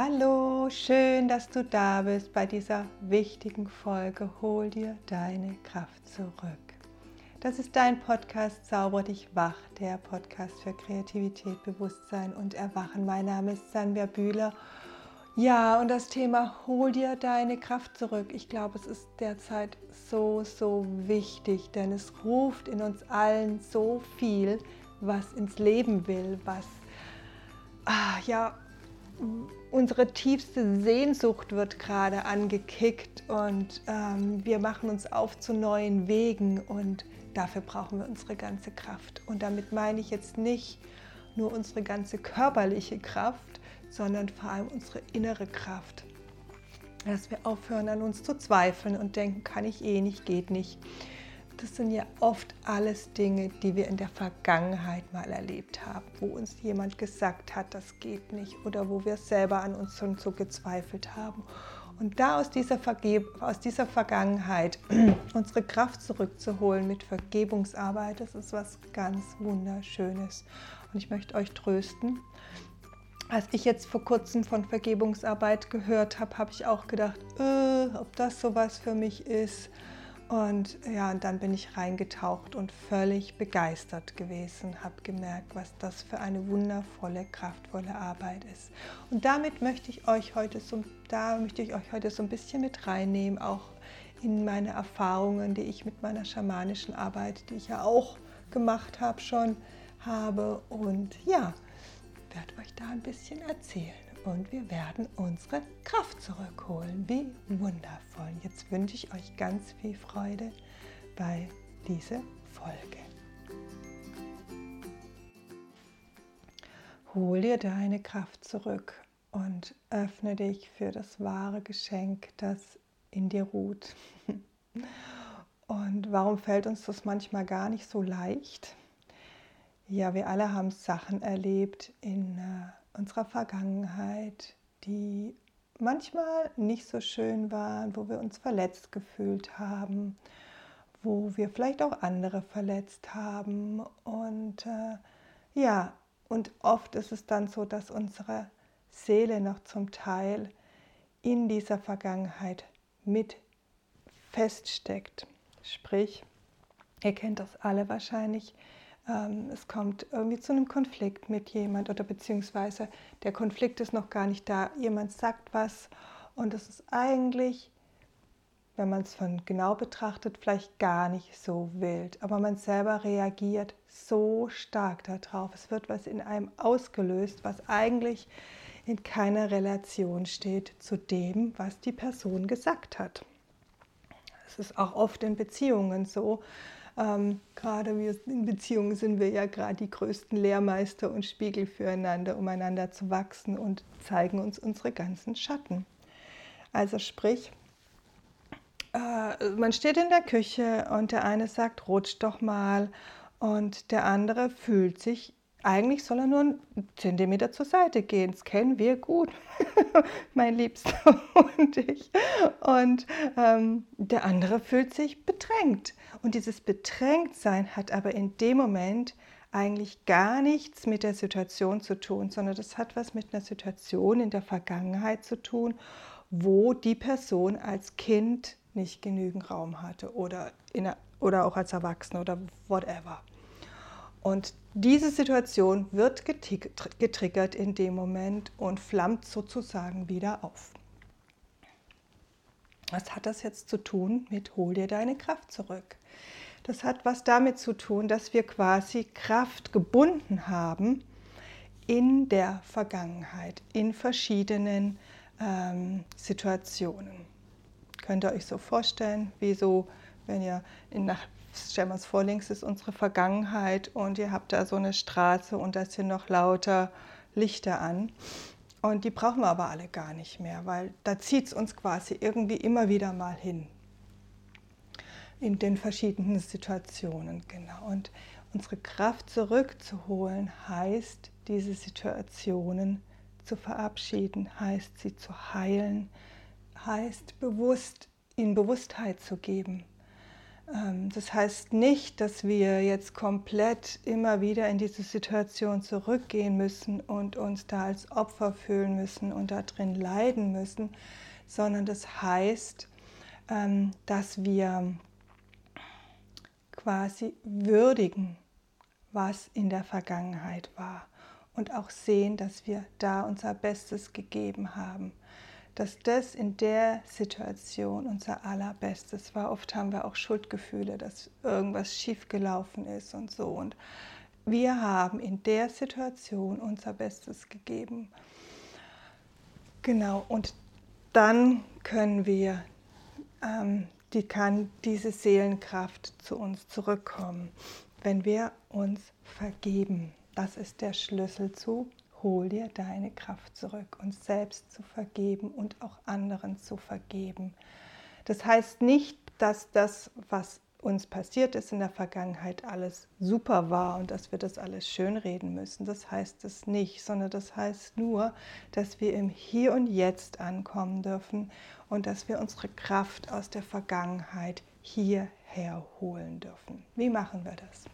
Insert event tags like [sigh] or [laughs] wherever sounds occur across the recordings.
Hallo, schön, dass du da bist bei dieser wichtigen Folge. Hol dir deine Kraft zurück. Das ist dein Podcast Zauber dich wach, der Podcast für Kreativität, Bewusstsein und Erwachen. Mein Name ist Sandra Bühler. Ja, und das Thema Hol dir deine Kraft zurück. Ich glaube, es ist derzeit so, so wichtig, denn es ruft in uns allen so viel, was ins Leben will, was ah, ja unsere tiefste Sehnsucht wird gerade angekickt und ähm, wir machen uns auf zu neuen Wegen und dafür brauchen wir unsere ganze Kraft. Und damit meine ich jetzt nicht nur unsere ganze körperliche Kraft, sondern vor allem unsere innere Kraft. Dass wir aufhören an uns zu zweifeln und denken, kann ich eh nicht, geht nicht das sind ja oft alles Dinge, die wir in der Vergangenheit mal erlebt haben, wo uns jemand gesagt hat, das geht nicht oder wo wir selber an uns schon so gezweifelt haben. Und da aus dieser, Vergeb aus dieser Vergangenheit [clears throat] unsere Kraft zurückzuholen mit Vergebungsarbeit, das ist was ganz Wunderschönes. Und ich möchte euch trösten. Als ich jetzt vor kurzem von Vergebungsarbeit gehört habe, habe ich auch gedacht, äh, ob das sowas für mich ist. Und ja, und dann bin ich reingetaucht und völlig begeistert gewesen, habe gemerkt, was das für eine wundervolle, kraftvolle Arbeit ist. Und damit möchte ich euch heute so, da möchte ich euch heute so ein bisschen mit reinnehmen, auch in meine Erfahrungen, die ich mit meiner schamanischen Arbeit, die ich ja auch gemacht habe, schon habe. Und ja, werde euch da ein bisschen erzählen und wir werden unsere Kraft zurückholen. Wie wundervoll. Jetzt wünsche ich euch ganz viel Freude bei dieser Folge. Hol dir deine Kraft zurück und öffne dich für das wahre Geschenk, das in dir ruht. [laughs] Und warum fällt uns das manchmal gar nicht so leicht? Ja, wir alle haben Sachen erlebt in äh, unserer Vergangenheit, die manchmal nicht so schön waren, wo wir uns verletzt gefühlt haben, wo wir vielleicht auch andere verletzt haben. Und äh, ja, und oft ist es dann so, dass unsere Seele noch zum Teil in dieser Vergangenheit mit feststeckt. Sprich, ihr kennt das alle wahrscheinlich, es kommt irgendwie zu einem Konflikt mit jemand oder beziehungsweise der Konflikt ist noch gar nicht da. Jemand sagt was und es ist eigentlich, wenn man es von genau betrachtet, vielleicht gar nicht so wild. Aber man selber reagiert so stark darauf. Es wird was in einem ausgelöst, was eigentlich in keiner Relation steht zu dem, was die Person gesagt hat. Es ist auch oft in Beziehungen so, ähm, gerade wir in Beziehungen sind wir ja gerade die größten Lehrmeister und Spiegel füreinander, um einander zu wachsen und zeigen uns unsere ganzen Schatten. Also sprich, äh, man steht in der Küche und der eine sagt, rutsch doch mal und der andere fühlt sich eigentlich soll er nur einen Zentimeter zur Seite gehen. Das kennen wir gut, [laughs] mein Liebster [laughs] und ich. Und ähm, der andere fühlt sich bedrängt. Und dieses Bedrängtsein hat aber in dem Moment eigentlich gar nichts mit der Situation zu tun, sondern das hat was mit einer Situation in der Vergangenheit zu tun, wo die Person als Kind nicht genügend Raum hatte oder, in, oder auch als Erwachsener oder whatever. Und diese Situation wird getriggert in dem Moment und flammt sozusagen wieder auf. Was hat das jetzt zu tun mit Hol dir deine Kraft zurück? Das hat was damit zu tun, dass wir quasi Kraft gebunden haben in der Vergangenheit, in verschiedenen ähm, Situationen. Könnt ihr euch so vorstellen, wie so, wenn ihr in, nach stellen wir uns vor, links ist unsere Vergangenheit und ihr habt da so eine Straße und da sind noch lauter Lichter an. Und die brauchen wir aber alle gar nicht mehr, weil da zieht es uns quasi irgendwie immer wieder mal hin. In den verschiedenen Situationen, genau. Und unsere Kraft zurückzuholen heißt, diese Situationen zu verabschieden, heißt sie zu heilen, heißt bewusst in Bewusstheit zu geben, das heißt nicht, dass wir jetzt komplett immer wieder in diese Situation zurückgehen müssen und uns da als Opfer fühlen müssen und da drin leiden müssen, sondern das heißt, ähm, dass wir quasi würdigen, was in der Vergangenheit war und auch sehen, dass wir da unser Bestes gegeben haben dass das in der Situation unser allerbestes war. Oft haben wir auch Schuldgefühle, dass irgendwas schiefgelaufen ist und so. Und wir haben in der Situation unser Bestes gegeben. Genau, und dann können wir, ähm, die kann diese Seelenkraft zu uns zurückkommen, wenn wir uns vergeben. Das ist der Schlüssel zu hol dir deine Kraft zurück, uns selbst zu vergeben und auch anderen zu vergeben. Das heißt nicht, dass das, was uns passiert ist in der Vergangenheit, alles super war und dass wir das alles schönreden müssen. Das heißt es nicht, sondern das heißt nur, dass wir im Hier und Jetzt ankommen dürfen und dass wir unsere Kraft aus der Vergangenheit hierher holen dürfen. Wie machen wir das?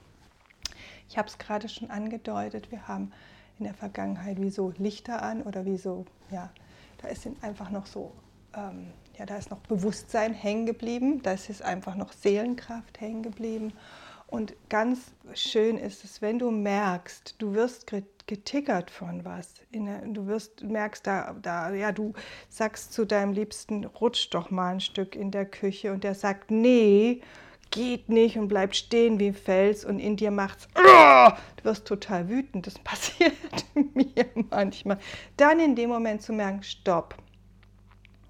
Ich habe es gerade schon angedeutet, wir haben in der Vergangenheit wie so Lichter an oder wie so, ja, da ist einfach noch so, ähm, ja, da ist noch Bewusstsein hängen geblieben, da ist einfach noch Seelenkraft hängen geblieben. Und ganz schön ist es, wenn du merkst, du wirst getickert von was. du wirst, merkst, da, da, ja, du sagst zu deinem Liebsten, rutsch doch mal ein Stück in der Küche und der sagt, nee, geht nicht und bleibt stehen wie ein Fels und in dir macht's, du wirst total wütend, das [laughs] passiert mir manchmal. Dann in dem Moment zu merken, stopp,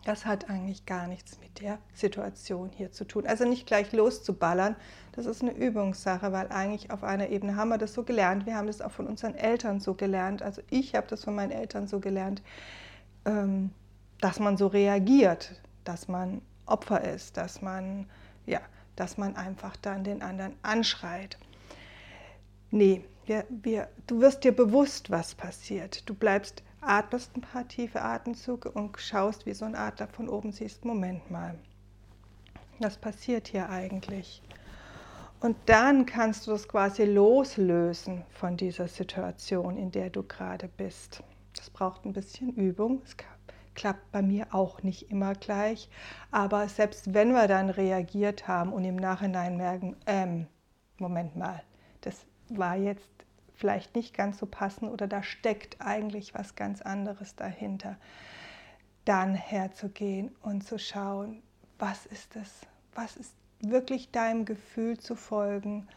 das hat eigentlich gar nichts mit der Situation hier zu tun. Also nicht gleich loszuballern, das ist eine Übungssache, weil eigentlich auf einer Ebene haben wir das so gelernt, wir haben das auch von unseren Eltern so gelernt, also ich habe das von meinen Eltern so gelernt, ähm, dass man so reagiert, dass man Opfer ist, dass man, ja, dass man einfach dann den anderen anschreit. Nee, wir, wir, du wirst dir bewusst, was passiert. Du bleibst, atmest ein paar tiefe Atemzüge und schaust, wie so ein Adler von oben siehst. Moment mal, was passiert hier eigentlich? Und dann kannst du das quasi loslösen von dieser Situation, in der du gerade bist. Das braucht ein bisschen Übung. Es klappt bei mir auch nicht immer gleich. Aber selbst wenn wir dann reagiert haben und im Nachhinein merken, ähm, Moment mal, das war jetzt vielleicht nicht ganz so passend oder da steckt eigentlich was ganz anderes dahinter, dann herzugehen und zu schauen, was ist es, was ist wirklich deinem Gefühl zu folgen,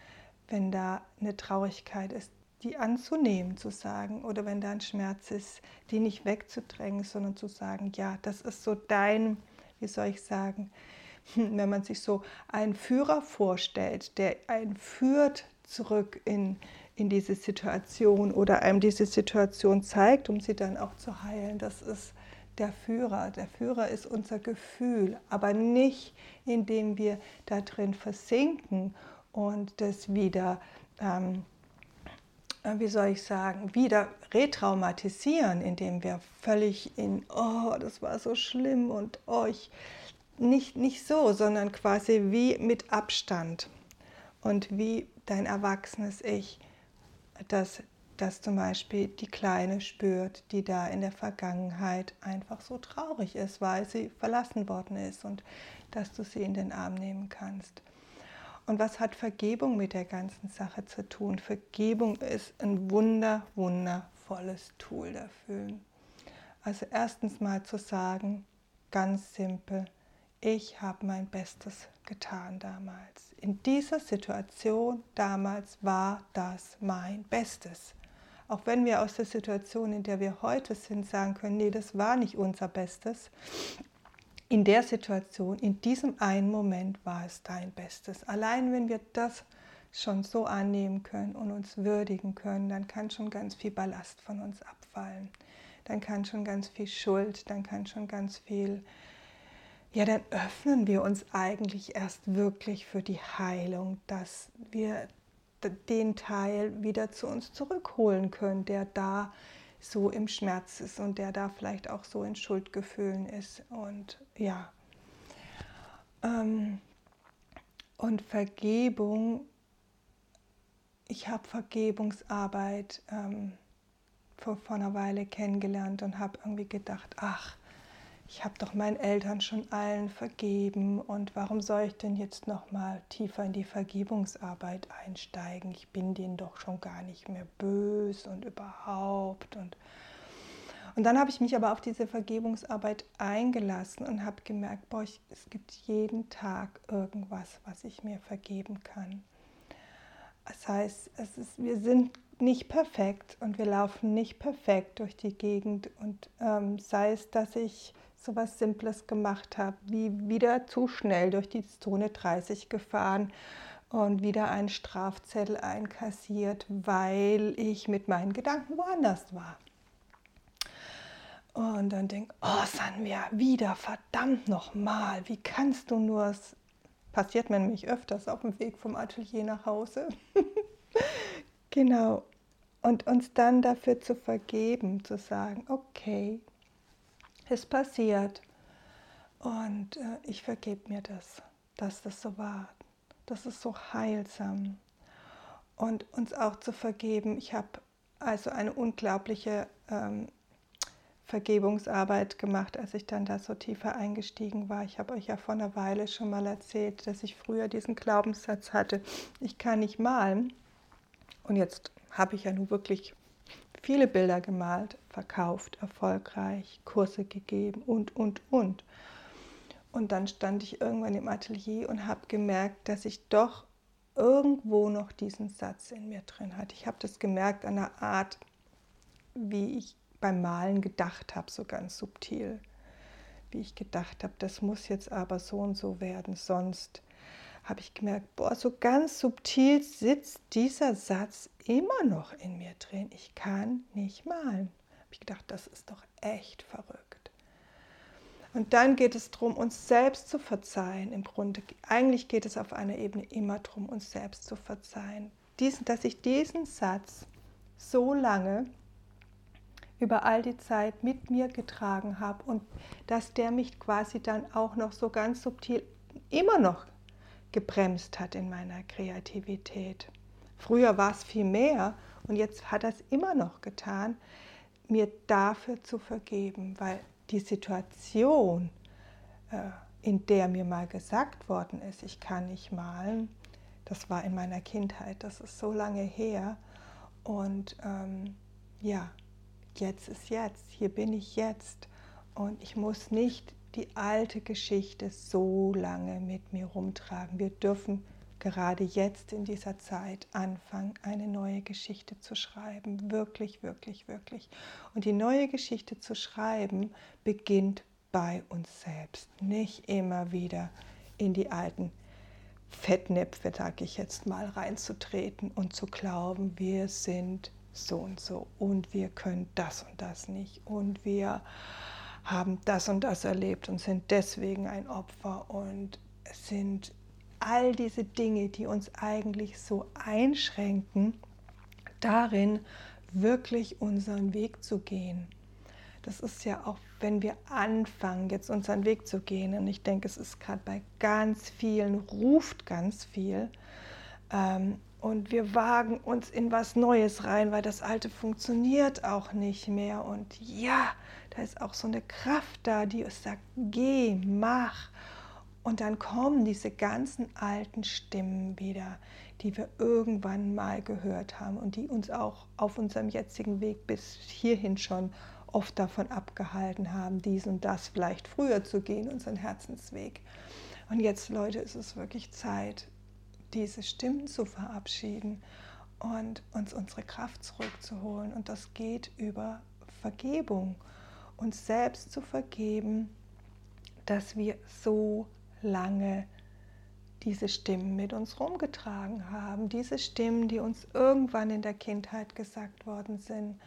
wenn da eine Traurigkeit ist, die anzunehmen, zu sagen, oder wenn da ein Schmerz ist, die nicht wegzudrängen, sondern zu sagen, ja, das ist so dein, wie soll ich sagen, wenn man sich so einen Führer vorstellt, der einen führt zurück in, in diese Situation oder einem diese Situation zeigt, um sie dann auch zu heilen, das ist der Führer. Der Führer ist unser Gefühl, aber nicht indem wir da drin versinken und das wieder ähm, äh, wie soll ich sagen, wieder retraumatisieren, indem wir völlig in, oh, das war so schlimm und oh, ich, nicht, nicht so, sondern quasi wie mit Abstand und wie dein erwachsenes Ich, das, das zum Beispiel die Kleine spürt, die da in der Vergangenheit einfach so traurig ist, weil sie verlassen worden ist und dass du sie in den Arm nehmen kannst. Und was hat Vergebung mit der ganzen Sache zu tun? Vergebung ist ein wunder, wundervolles Tool dafür. Also erstens mal zu sagen, ganz simpel, ich habe mein Bestes getan damals. In dieser Situation damals war das mein Bestes. Auch wenn wir aus der Situation, in der wir heute sind, sagen können, nee, das war nicht unser Bestes, in der Situation, in diesem einen Moment war es dein Bestes. Allein wenn wir das schon so annehmen können und uns würdigen können, dann kann schon ganz viel Ballast von uns abfallen. Dann kann schon ganz viel Schuld, dann kann schon ganz viel, ja, dann öffnen wir uns eigentlich erst wirklich für die Heilung, dass wir den Teil wieder zu uns zurückholen können, der da ist so im Schmerz ist und der da vielleicht auch so in Schuldgefühlen ist. Und ja, ähm, Und Vergebung, ich habe Vergebungsarbeit ähm, vor, vor einer Weile kennengelernt und habe irgendwie gedacht, ach, ich habe doch meinen Eltern schon allen vergeben und warum soll ich denn jetzt noch mal tiefer in die Vergebungsarbeit einsteigen? Ich bin denen doch schon gar nicht mehr böse und überhaupt und und dann habe ich mich aber auf diese Vergebungsarbeit eingelassen und habe gemerkt, boah, ich, es gibt jeden Tag irgendwas, was ich mir vergeben kann. Das heißt, es ist, wir sind nicht perfekt und wir laufen nicht perfekt durch die Gegend. Und ähm, sei es, dass ich so was Simples gemacht habe, wie wieder zu schnell durch die Zone 30 gefahren und wieder einen Strafzettel einkassiert, weil ich mit meinen Gedanken woanders war. Und dann denk, oh Sanvia, wieder, verdammt nochmal, wie kannst du nur, es passiert mir nämlich öfters auf dem Weg vom Atelier nach Hause. [laughs] genau. Und uns dann dafür zu vergeben, zu sagen, okay, es passiert und äh, ich vergebe mir das, dass das so war. Das ist so heilsam. Und uns auch zu vergeben, ich habe also eine unglaubliche ähm, Vergebungsarbeit gemacht, als ich dann da so tiefer eingestiegen war. Ich habe euch ja vor einer Weile schon mal erzählt, dass ich früher diesen Glaubenssatz hatte, ich kann nicht malen. Und jetzt habe ich ja nun wirklich viele Bilder gemalt, verkauft, erfolgreich, Kurse gegeben und, und, und. Und dann stand ich irgendwann im Atelier und habe gemerkt, dass ich doch irgendwo noch diesen Satz in mir drin hatte. Ich habe das gemerkt an der Art, wie ich beim Malen gedacht habe, so ganz subtil. Wie ich gedacht habe, das muss jetzt aber so und so werden, sonst habe ich gemerkt, boah, so ganz subtil sitzt dieser Satz immer noch in mir drin. Ich kann nicht malen. Habe ich gedacht, das ist doch echt verrückt. Und dann geht es darum, uns selbst zu verzeihen. Im Grunde, eigentlich geht es auf einer Ebene immer darum, uns selbst zu verzeihen. Diesen, dass ich diesen Satz so lange über all die Zeit mit mir getragen habe und dass der mich quasi dann auch noch so ganz subtil immer noch gebremst hat in meiner Kreativität. Früher war es viel mehr und jetzt hat er es immer noch getan, mir dafür zu vergeben, weil die Situation, äh, in der mir mal gesagt worden ist, ich kann nicht malen, das war in meiner Kindheit, das ist so lange her. Und ähm, ja, jetzt ist jetzt, hier bin ich jetzt und ich muss nicht die alte Geschichte so lange mit mir rumtragen. Wir dürfen gerade jetzt in dieser Zeit anfangen, eine neue Geschichte zu schreiben. Wirklich, wirklich, wirklich. Und die neue Geschichte zu schreiben beginnt bei uns selbst, nicht immer wieder in die alten Fettnäpfe, sage ich jetzt mal, reinzutreten und zu glauben, wir sind so und so und wir können das und das nicht und wir haben das und das erlebt und sind deswegen ein Opfer und sind all diese Dinge, die uns eigentlich so einschränken, darin wirklich unseren Weg zu gehen. Das ist ja auch, wenn wir anfangen, jetzt unseren Weg zu gehen, und ich denke, es ist gerade bei ganz vielen, ruft ganz viel, ähm, und wir wagen uns in was Neues rein, weil das Alte funktioniert auch nicht mehr. Und ja, da ist auch so eine Kraft da, die uns sagt, geh, mach. Und dann kommen diese ganzen alten Stimmen wieder, die wir irgendwann mal gehört haben und die uns auch auf unserem jetzigen Weg bis hierhin schon oft davon abgehalten haben, dies und das vielleicht früher zu gehen, unseren Herzensweg. Und jetzt, Leute, ist es wirklich Zeit, diese Stimmen zu verabschieden und uns unsere Kraft zurückzuholen. Und das geht über Vergebung, uns selbst zu vergeben, dass wir so lange diese Stimmen mit uns rumgetragen haben. Diese Stimmen, die uns irgendwann in der Kindheit gesagt worden sind,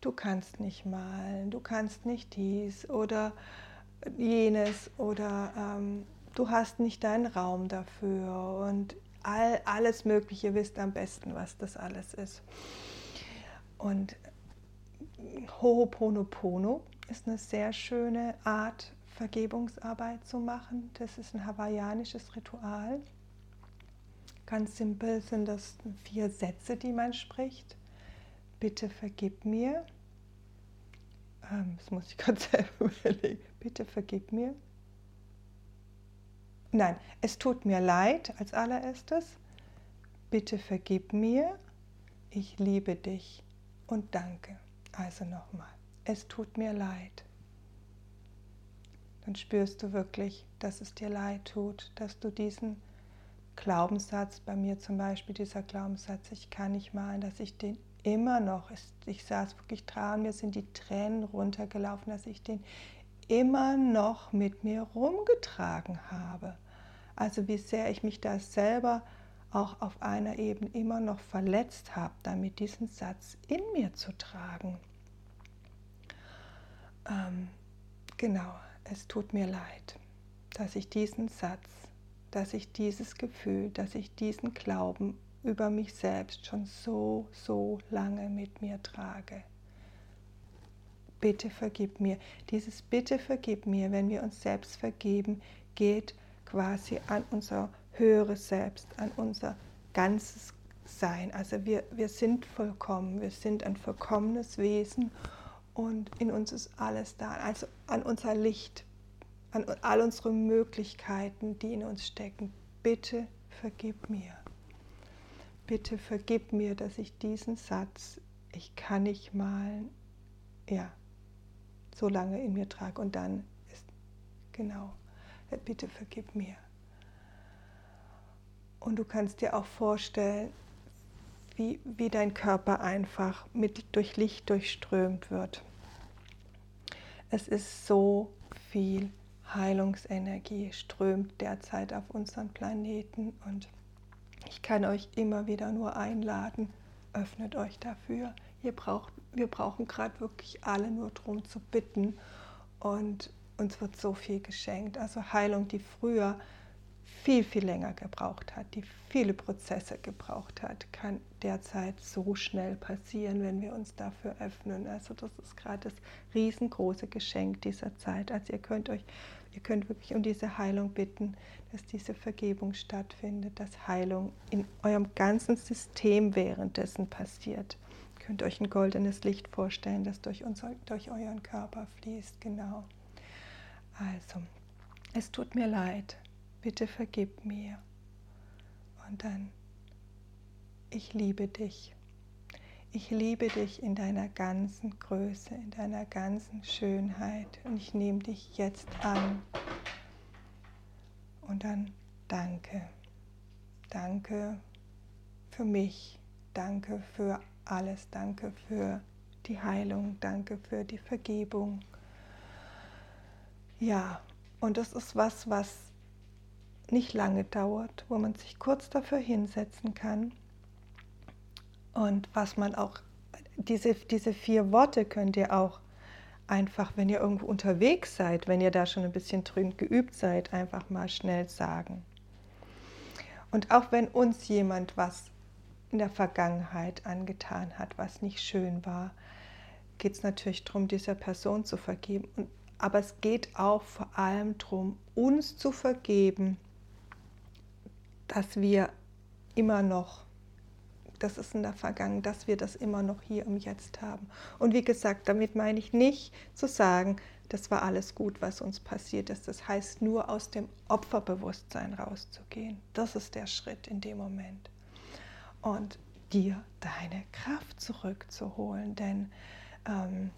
du kannst nicht malen, du kannst nicht dies oder jenes oder ähm, du hast nicht deinen Raum dafür und all, alles Mögliche, wisst am besten, was das alles ist. Und Ho'oponopono ist eine sehr schöne Art, Vergebungsarbeit zu machen. Das ist ein hawaiianisches Ritual. Ganz simpel sind das vier Sätze, die man spricht. Bitte vergib mir. Ähm, das muss ich [laughs] gerade selber überlegen. Bitte vergib mir. Nein, es tut mir leid als allererstes. Bitte vergib mir. Ich liebe dich und danke. Also nochmal, es tut mir leid. Dann spürst du wirklich, dass es dir leid tut, dass du diesen Glaubenssatz, bei mir zum Beispiel dieser Glaubenssatz, ich kann nicht malen, dass ich den immer noch, ich saß wirklich dran, mir sind die Tränen runtergelaufen, dass ich den immer noch mit mir rumgetragen habe. Also wie sehr ich mich da selber auch auf einer Ebene immer noch verletzt habe, damit diesen Satz in mir zu tragen. Ähm, genau, es tut mir leid, dass ich diesen Satz, dass ich dieses Gefühl, dass ich diesen Glauben über mich selbst schon so, so lange mit mir trage. Bitte vergib mir. Dieses Bitte vergib mir, wenn wir uns selbst vergeben, geht quasi an unser höheres Selbst, an unser ganzes Sein. Also wir, wir sind vollkommen, wir sind ein vollkommenes Wesen und in uns ist alles da. Also an unser Licht, an all unsere Möglichkeiten, die in uns stecken. Bitte vergib mir. Bitte vergib mir, dass ich diesen Satz, ich kann nicht malen, ja, so lange in mir trage. Und dann ist, genau, bitte vergib mir. Und du kannst dir auch vorstellen, wie, wie dein Körper einfach mit, durch Licht durchströmt wird. Es ist so viel Heilungsenergie strömt derzeit auf unseren Planeten und ich kann euch immer wieder nur einladen, öffnet euch dafür. Ihr braucht, wir brauchen gerade wirklich alle nur darum zu bitten und uns wird so viel geschenkt. Also Heilung, die früher viel, viel länger gebraucht hat, die viele Prozesse gebraucht hat, kann derzeit so schnell passieren, wenn wir uns dafür öffnen. Also das ist gerade das riesengroße Geschenk dieser Zeit. Also ihr könnt euch, ihr könnt wirklich um diese Heilung bitten, dass diese Vergebung stattfindet, dass Heilung in eurem ganzen System währenddessen passiert. Ihr könnt euch ein goldenes Licht vorstellen, das durch, unser, durch euren Körper fließt, genau. Also, es tut mir leid, bitte vergib mir. Und dann, ich liebe dich. Ich liebe dich in deiner ganzen Größe, in deiner ganzen Schönheit und ich nehme dich jetzt an. Und dann danke. Danke für mich. Danke für alles. Danke für die Heilung. Danke für die Vergebung. Ja, und das ist was, was nicht lange dauert, wo man sich kurz dafür hinsetzen kann und was man auch, diese, diese vier Worte könnt ihr auch einfach, wenn ihr irgendwo unterwegs seid, wenn ihr da schon ein bisschen drin geübt seid, einfach mal schnell sagen. Und auch wenn uns jemand was in der Vergangenheit angetan hat, was nicht schön war, geht es natürlich darum, dieser Person zu vergeben. Und, aber es geht auch vor allem darum, uns zu vergeben dass wir immer noch, das ist in der Vergangenheit, dass wir das immer noch hier im Jetzt haben. Und wie gesagt, damit meine ich nicht zu sagen, das war alles gut, was uns passiert ist. Das heißt nur aus dem Opferbewusstsein rauszugehen. Das ist der Schritt in dem Moment. Und dir deine Kraft zurückzuholen. Denn ähm,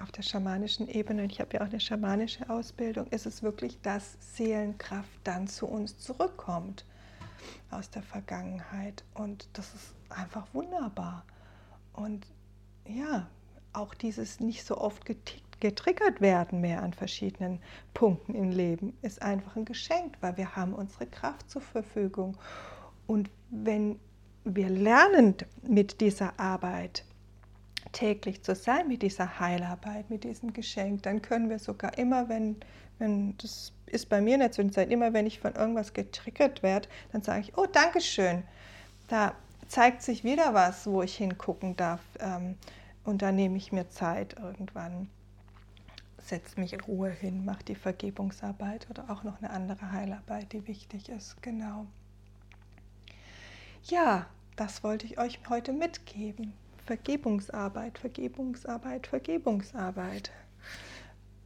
auf der schamanischen Ebene, ich habe ja auch eine schamanische Ausbildung, ist es wirklich, dass Seelenkraft dann zu uns zurückkommt aus der Vergangenheit. Und das ist einfach wunderbar. Und ja, auch dieses nicht so oft getriggert werden mehr an verschiedenen Punkten im Leben ist einfach ein Geschenk, weil wir haben unsere Kraft zur Verfügung. Und wenn wir lernen mit dieser Arbeit täglich zu sein, mit dieser Heilarbeit, mit diesem Geschenk, dann können wir sogar immer, wenn, wenn das ist bei mir in der Zwischenzeit immer, wenn ich von irgendwas getriggert werde, dann sage ich, oh, danke schön. Da zeigt sich wieder was, wo ich hingucken darf. Ähm, und da nehme ich mir Zeit irgendwann, setze mich in Ruhe hin, mache die Vergebungsarbeit oder auch noch eine andere Heilarbeit, die wichtig ist. Genau. ja, das wollte ich euch heute mitgeben. Vergebungsarbeit, Vergebungsarbeit, Vergebungsarbeit.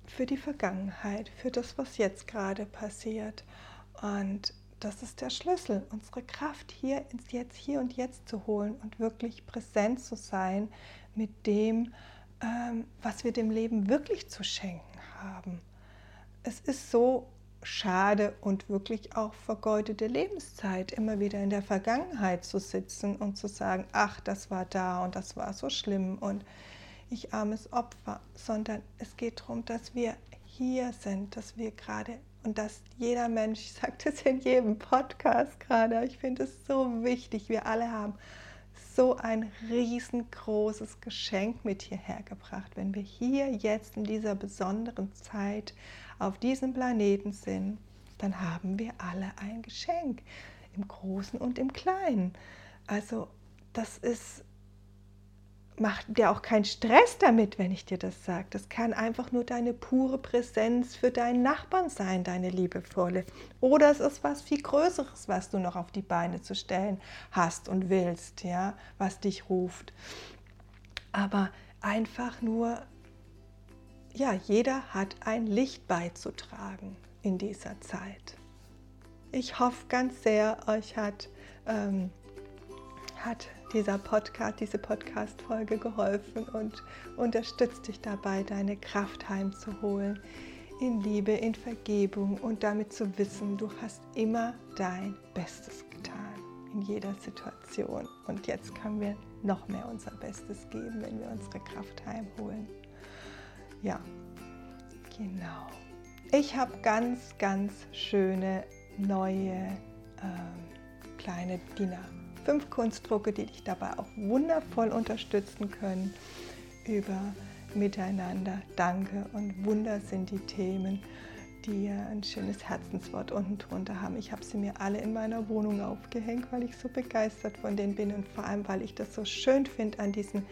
Für die Vergangenheit, für das, was jetzt gerade passiert. Und das ist der Schlüssel, unsere Kraft hier ins Jetzt, hier und jetzt zu holen und wirklich präsent zu sein mit dem, ähm, was wir dem Leben wirklich zu schenken haben. Es ist so schade und wirklich auch vergeudete Lebenszeit, immer wieder in der Vergangenheit zu sitzen und zu sagen, ach, das war da und das war so schlimm und ich armes Opfer, sondern es geht darum, dass wir hier sind, dass wir gerade und dass jeder Mensch, ich sage das in jedem Podcast gerade, ich finde es so wichtig, wir alle haben so ein riesengroßes Geschenk mit hierher gebracht, wenn wir hier jetzt in dieser besonderen Zeit auf diesem Planeten sind, dann haben wir alle ein Geschenk, im Großen und im Kleinen. Also das ist mach dir auch keinen Stress damit, wenn ich dir das sage. Das kann einfach nur deine pure Präsenz für deinen Nachbarn sein, deine liebevolle. Oder es ist was viel Größeres, was du noch auf die Beine zu stellen hast und willst, ja, was dich ruft. Aber einfach nur, ja, jeder hat ein Licht beizutragen in dieser Zeit. Ich hoffe ganz sehr, euch hat, ähm, hat dieser Podcast, diese Podcast-Folge geholfen und unterstützt dich dabei, deine Kraft heimzuholen in Liebe, in Vergebung und damit zu wissen, du hast immer dein Bestes getan in jeder Situation. Und jetzt können wir noch mehr unser Bestes geben, wenn wir unsere Kraft heimholen. Ja, genau. Ich habe ganz, ganz schöne neue äh, kleine Diener fünf Kunstdrucke, die dich dabei auch wundervoll unterstützen können über Miteinander. Danke und Wunder sind die Themen, die ein schönes Herzenswort unten drunter haben. Ich habe sie mir alle in meiner Wohnung aufgehängt, weil ich so begeistert von denen bin und vor allem, weil ich das so schön finde, an diesen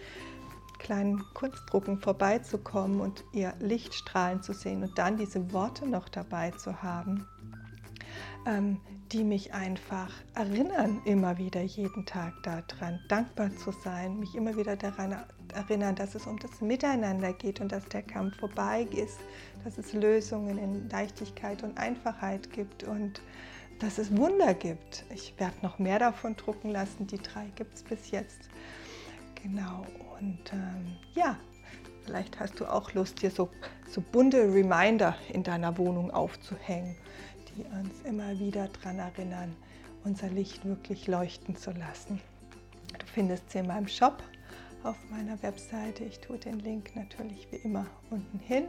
kleinen Kunstdrucken vorbeizukommen und ihr Lichtstrahlen zu sehen und dann diese Worte noch dabei zu haben. Ähm, die mich einfach erinnern, immer wieder jeden Tag daran, dankbar zu sein, mich immer wieder daran erinnern, dass es um das Miteinander geht und dass der Kampf vorbei ist, dass es Lösungen in Leichtigkeit und Einfachheit gibt und dass es Wunder gibt. Ich werde noch mehr davon drucken lassen, die drei gibt es bis jetzt. Genau, und ähm, ja, vielleicht hast du auch Lust, dir so, so bunte Reminder in deiner Wohnung aufzuhängen die uns immer wieder daran erinnern, unser Licht wirklich leuchten zu lassen. Du findest sie in meinem Shop auf meiner Webseite. Ich tue den Link natürlich wie immer unten hin.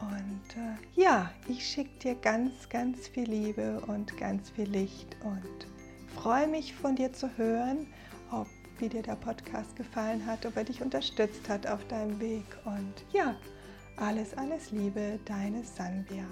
Und äh, ja, ich schicke dir ganz, ganz viel Liebe und ganz viel Licht und freue mich von dir zu hören, ob wie dir der Podcast gefallen hat, ob er dich unterstützt hat auf deinem Weg. Und ja, alles, alles Liebe, deine Sanvia.